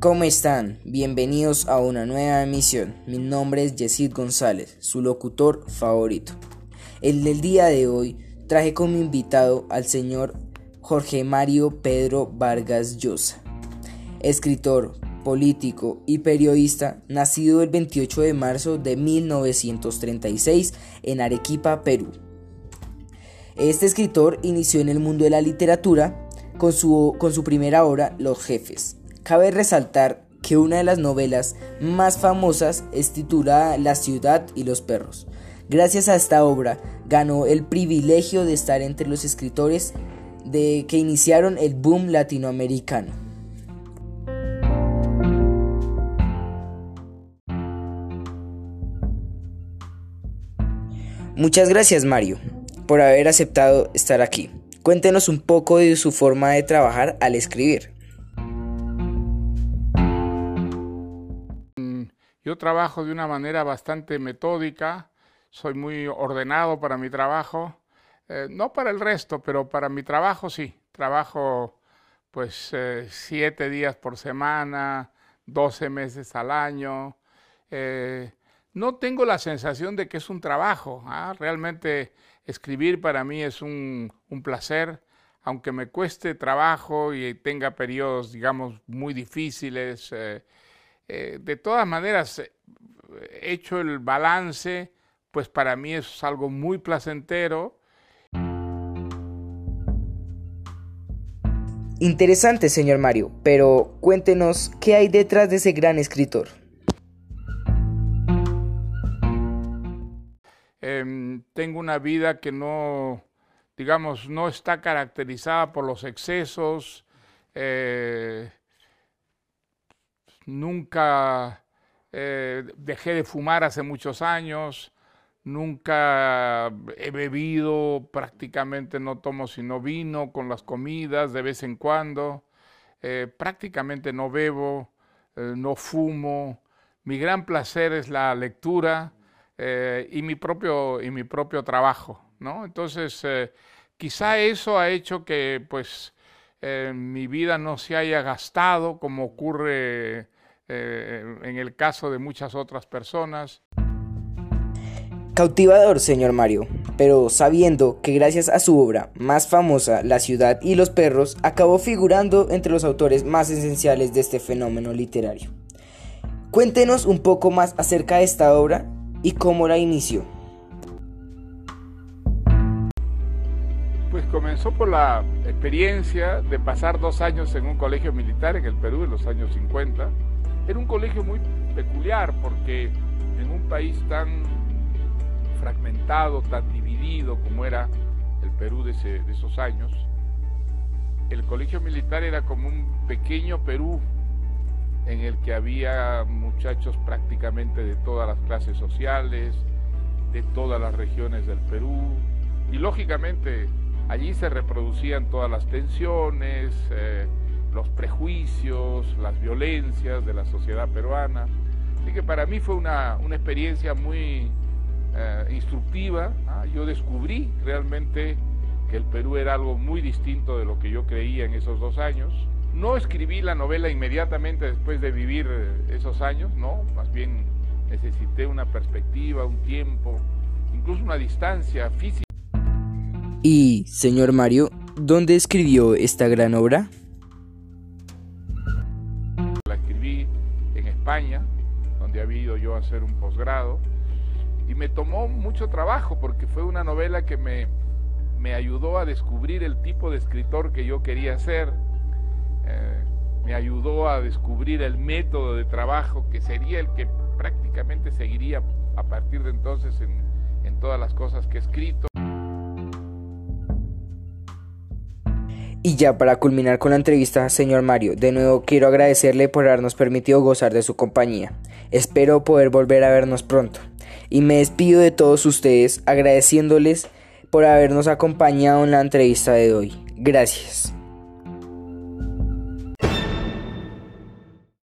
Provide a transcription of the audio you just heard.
¿Cómo están? Bienvenidos a una nueva emisión. Mi nombre es Yesid González, su locutor favorito. El del día de hoy traje como invitado al señor Jorge Mario Pedro Vargas Llosa, escritor, político y periodista, nacido el 28 de marzo de 1936 en Arequipa, Perú. Este escritor inició en el mundo de la literatura con su, con su primera obra, Los Jefes, Cabe resaltar que una de las novelas más famosas es titulada La ciudad y los perros. Gracias a esta obra ganó el privilegio de estar entre los escritores de que iniciaron el boom latinoamericano. Muchas gracias Mario por haber aceptado estar aquí. Cuéntenos un poco de su forma de trabajar al escribir. Yo trabajo de una manera bastante metódica, soy muy ordenado para mi trabajo, eh, no para el resto, pero para mi trabajo sí. Trabajo pues eh, siete días por semana, doce meses al año. Eh, no tengo la sensación de que es un trabajo. ¿ah? Realmente escribir para mí es un, un placer, aunque me cueste trabajo y tenga periodos, digamos, muy difíciles eh, de todas maneras, eh, hecho el balance, pues para mí es algo muy placentero. Interesante, señor Mario, pero cuéntenos qué hay detrás de ese gran escritor. Em, tengo una vida que no, digamos, no está caracterizada por los excesos. Eh, nunca eh, dejé de fumar hace muchos años, nunca he bebido, prácticamente no tomo sino vino con las comidas de vez en cuando, eh, prácticamente no bebo, eh, no fumo. Mi gran placer es la lectura y, mi propio, y mi propio trabajo, ¿no? Entonces, quizá eso ha hecho que, pues, mi vida no se haya gastado como ocurre eh, en el caso de muchas otras personas. Cautivador, señor Mario, pero sabiendo que gracias a su obra más famosa, La ciudad y los perros, acabó figurando entre los autores más esenciales de este fenómeno literario. Cuéntenos un poco más acerca de esta obra y cómo la inició. Pues comenzó por la experiencia de pasar dos años en un colegio militar en el Perú en los años 50 era un colegio muy peculiar porque en un país tan fragmentado, tan dividido como era el Perú de, esos años, el colegio militar era como un pequeño Perú en el que había muchachos prácticamente de todas las clases sociales, de todas las regiones del Perú, y lógicamente allí se reproducían todas las tensiones, eh, los prejuicios, las violencias de la sociedad peruana. Así que para mí fue una, experiencia muy eh, instructiva. ¿ah? Yo descubrí realmente que el Perú era algo muy distinto de lo que yo creía en esos dos años. No escribí la novela inmediatamente después de vivir eh, esos años, no, más bien necesité una perspectiva, un tiempo, incluso una distancia física. Y, señor Mario, ¿dónde escribió esta gran obra? Donde había ido yo a hacer un posgrado, y me tomó mucho trabajo porque fue una novela que me, me ayudó a descubrir el tipo de escritor que yo quería ser, eh, me ayudó a descubrir el método de trabajo que sería el que prácticamente seguiría a partir de entonces en, en todas las cosas que he escrito. Y ya para culminar con la entrevista, señor Mario, de nuevo quiero agradecerle por habernos permitido gozar de su compañía. Espero poder volver a vernos pronto. Y me despido de todos ustedes agradeciéndoles por habernos acompañado en la entrevista de hoy. Gracias.